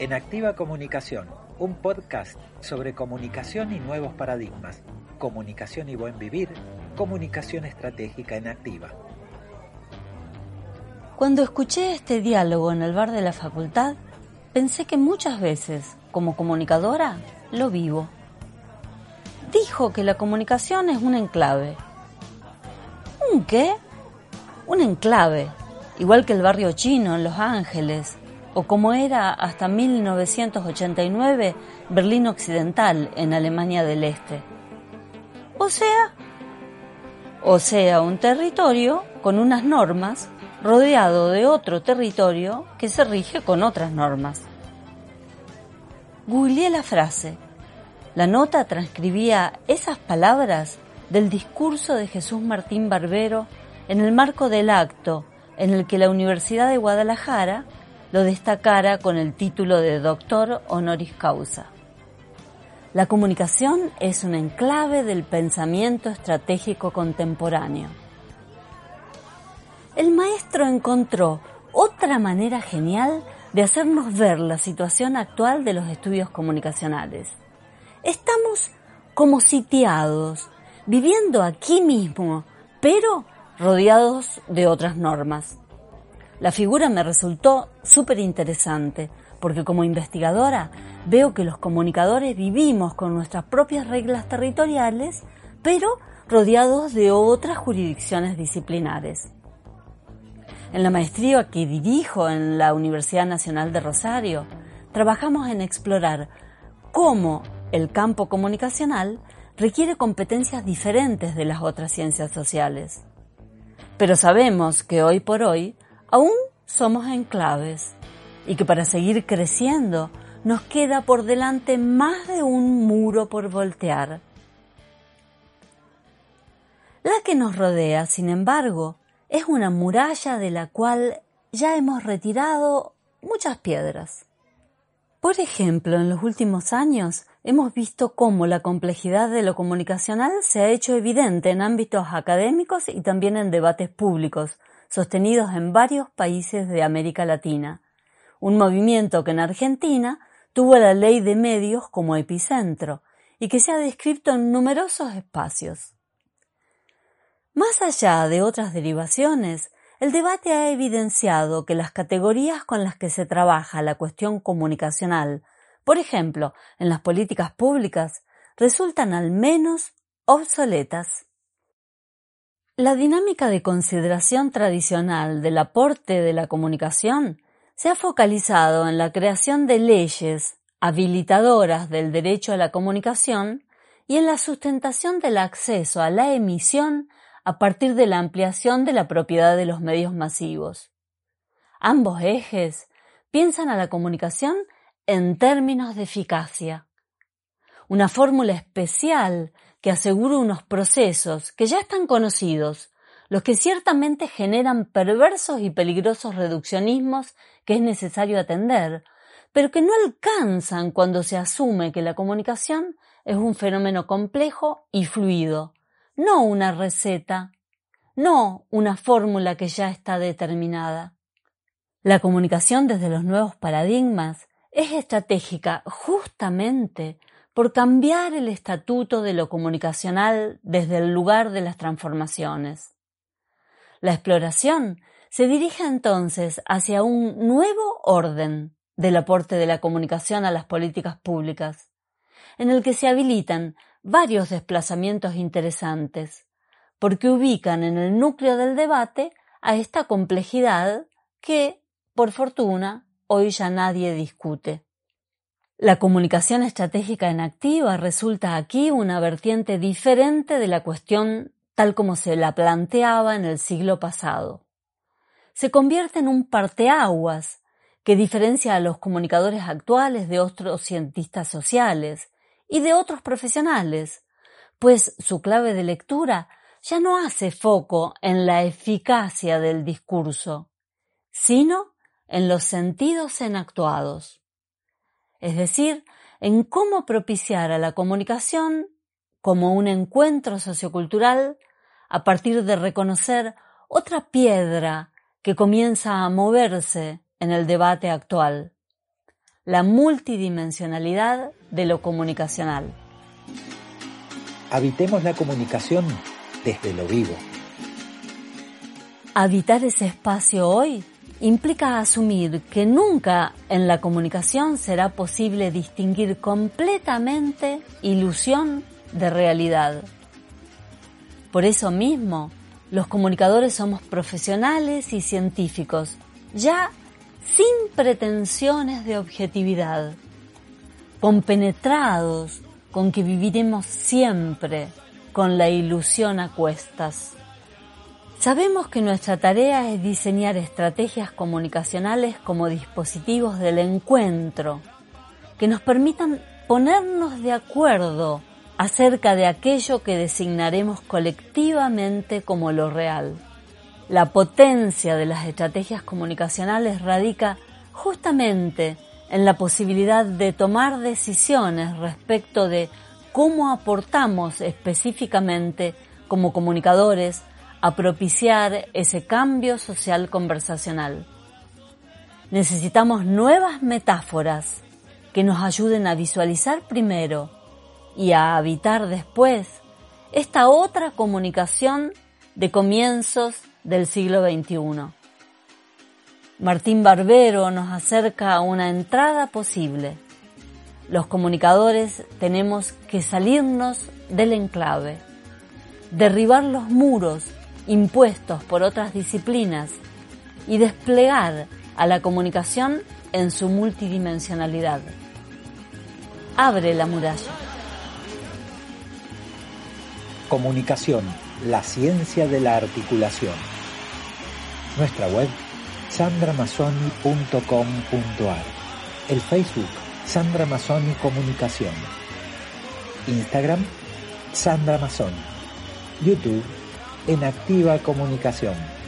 en Activa Comunicación, un podcast sobre comunicación y nuevos paradigmas, comunicación y buen vivir, comunicación estratégica en Activa. Cuando escuché este diálogo en el bar de la facultad, pensé que muchas veces, como comunicadora, lo vivo. Dijo que la comunicación es un enclave. ¿Un qué? Un enclave, igual que el barrio chino en Los Ángeles, o como era hasta 1989 Berlín Occidental en Alemania del Este. O sea, o sea, un territorio con unas normas rodeado de otro territorio que se rige con otras normas. Googleé la frase. La nota transcribía esas palabras del discurso de Jesús Martín Barbero en el marco del acto en el que la Universidad de Guadalajara lo destacara con el título de doctor honoris causa. La comunicación es un enclave del pensamiento estratégico contemporáneo. El maestro encontró otra manera genial de hacernos ver la situación actual de los estudios comunicacionales. Estamos como sitiados, viviendo aquí mismo, pero rodeados de otras normas. La figura me resultó súper interesante, porque como investigadora veo que los comunicadores vivimos con nuestras propias reglas territoriales, pero rodeados de otras jurisdicciones disciplinares. En la maestría que dirijo en la Universidad Nacional de Rosario, trabajamos en explorar cómo el campo comunicacional requiere competencias diferentes de las otras ciencias sociales. Pero sabemos que hoy por hoy aún somos enclaves y que para seguir creciendo nos queda por delante más de un muro por voltear. La que nos rodea, sin embargo, es una muralla de la cual ya hemos retirado muchas piedras. Por ejemplo, en los últimos años hemos visto cómo la complejidad de lo comunicacional se ha hecho evidente en ámbitos académicos y también en debates públicos, sostenidos en varios países de América Latina, un movimiento que en Argentina tuvo la ley de medios como epicentro y que se ha descrito en numerosos espacios. Más allá de otras derivaciones, el debate ha evidenciado que las categorías con las que se trabaja la cuestión comunicacional, por ejemplo, en las políticas públicas, resultan al menos obsoletas. La dinámica de consideración tradicional del aporte de la comunicación se ha focalizado en la creación de leyes habilitadoras del derecho a la comunicación y en la sustentación del acceso a la emisión a partir de la ampliación de la propiedad de los medios masivos. Ambos ejes piensan a la comunicación en términos de eficacia. Una fórmula especial que asegura unos procesos que ya están conocidos, los que ciertamente generan perversos y peligrosos reduccionismos que es necesario atender, pero que no alcanzan cuando se asume que la comunicación es un fenómeno complejo y fluido, no una receta, no una fórmula que ya está determinada. La comunicación desde los nuevos paradigmas es estratégica justamente por cambiar el estatuto de lo comunicacional desde el lugar de las transformaciones. La exploración se dirige entonces hacia un nuevo orden del aporte de la comunicación a las políticas públicas, en el que se habilitan varios desplazamientos interesantes, porque ubican en el núcleo del debate a esta complejidad que, por fortuna, hoy ya nadie discute. La comunicación estratégica en activa resulta aquí una vertiente diferente de la cuestión tal como se la planteaba en el siglo pasado. Se convierte en un parteaguas que diferencia a los comunicadores actuales de otros cientistas sociales y de otros profesionales, pues su clave de lectura ya no hace foco en la eficacia del discurso, sino en los sentidos enactuados es decir, en cómo propiciar a la comunicación como un encuentro sociocultural a partir de reconocer otra piedra que comienza a moverse en el debate actual, la multidimensionalidad de lo comunicacional. Habitemos la comunicación desde lo vivo. Habitar ese espacio hoy implica asumir que nunca en la comunicación será posible distinguir completamente ilusión de realidad. Por eso mismo, los comunicadores somos profesionales y científicos, ya sin pretensiones de objetividad, compenetrados con que viviremos siempre con la ilusión a cuestas. Sabemos que nuestra tarea es diseñar estrategias comunicacionales como dispositivos del encuentro, que nos permitan ponernos de acuerdo acerca de aquello que designaremos colectivamente como lo real. La potencia de las estrategias comunicacionales radica justamente en la posibilidad de tomar decisiones respecto de cómo aportamos específicamente como comunicadores a propiciar ese cambio social conversacional. Necesitamos nuevas metáforas que nos ayuden a visualizar primero y a habitar después esta otra comunicación de comienzos del siglo XXI. Martín Barbero nos acerca a una entrada posible. Los comunicadores tenemos que salirnos del enclave, derribar los muros impuestos por otras disciplinas y desplegar a la comunicación en su multidimensionalidad. Abre la muralla. Comunicación, la ciencia de la articulación. Nuestra web sandramasoni.com.ar El Facebook Sandra Masoni Comunicación Instagram Sandra Masoni YouTube en Activa Comunicación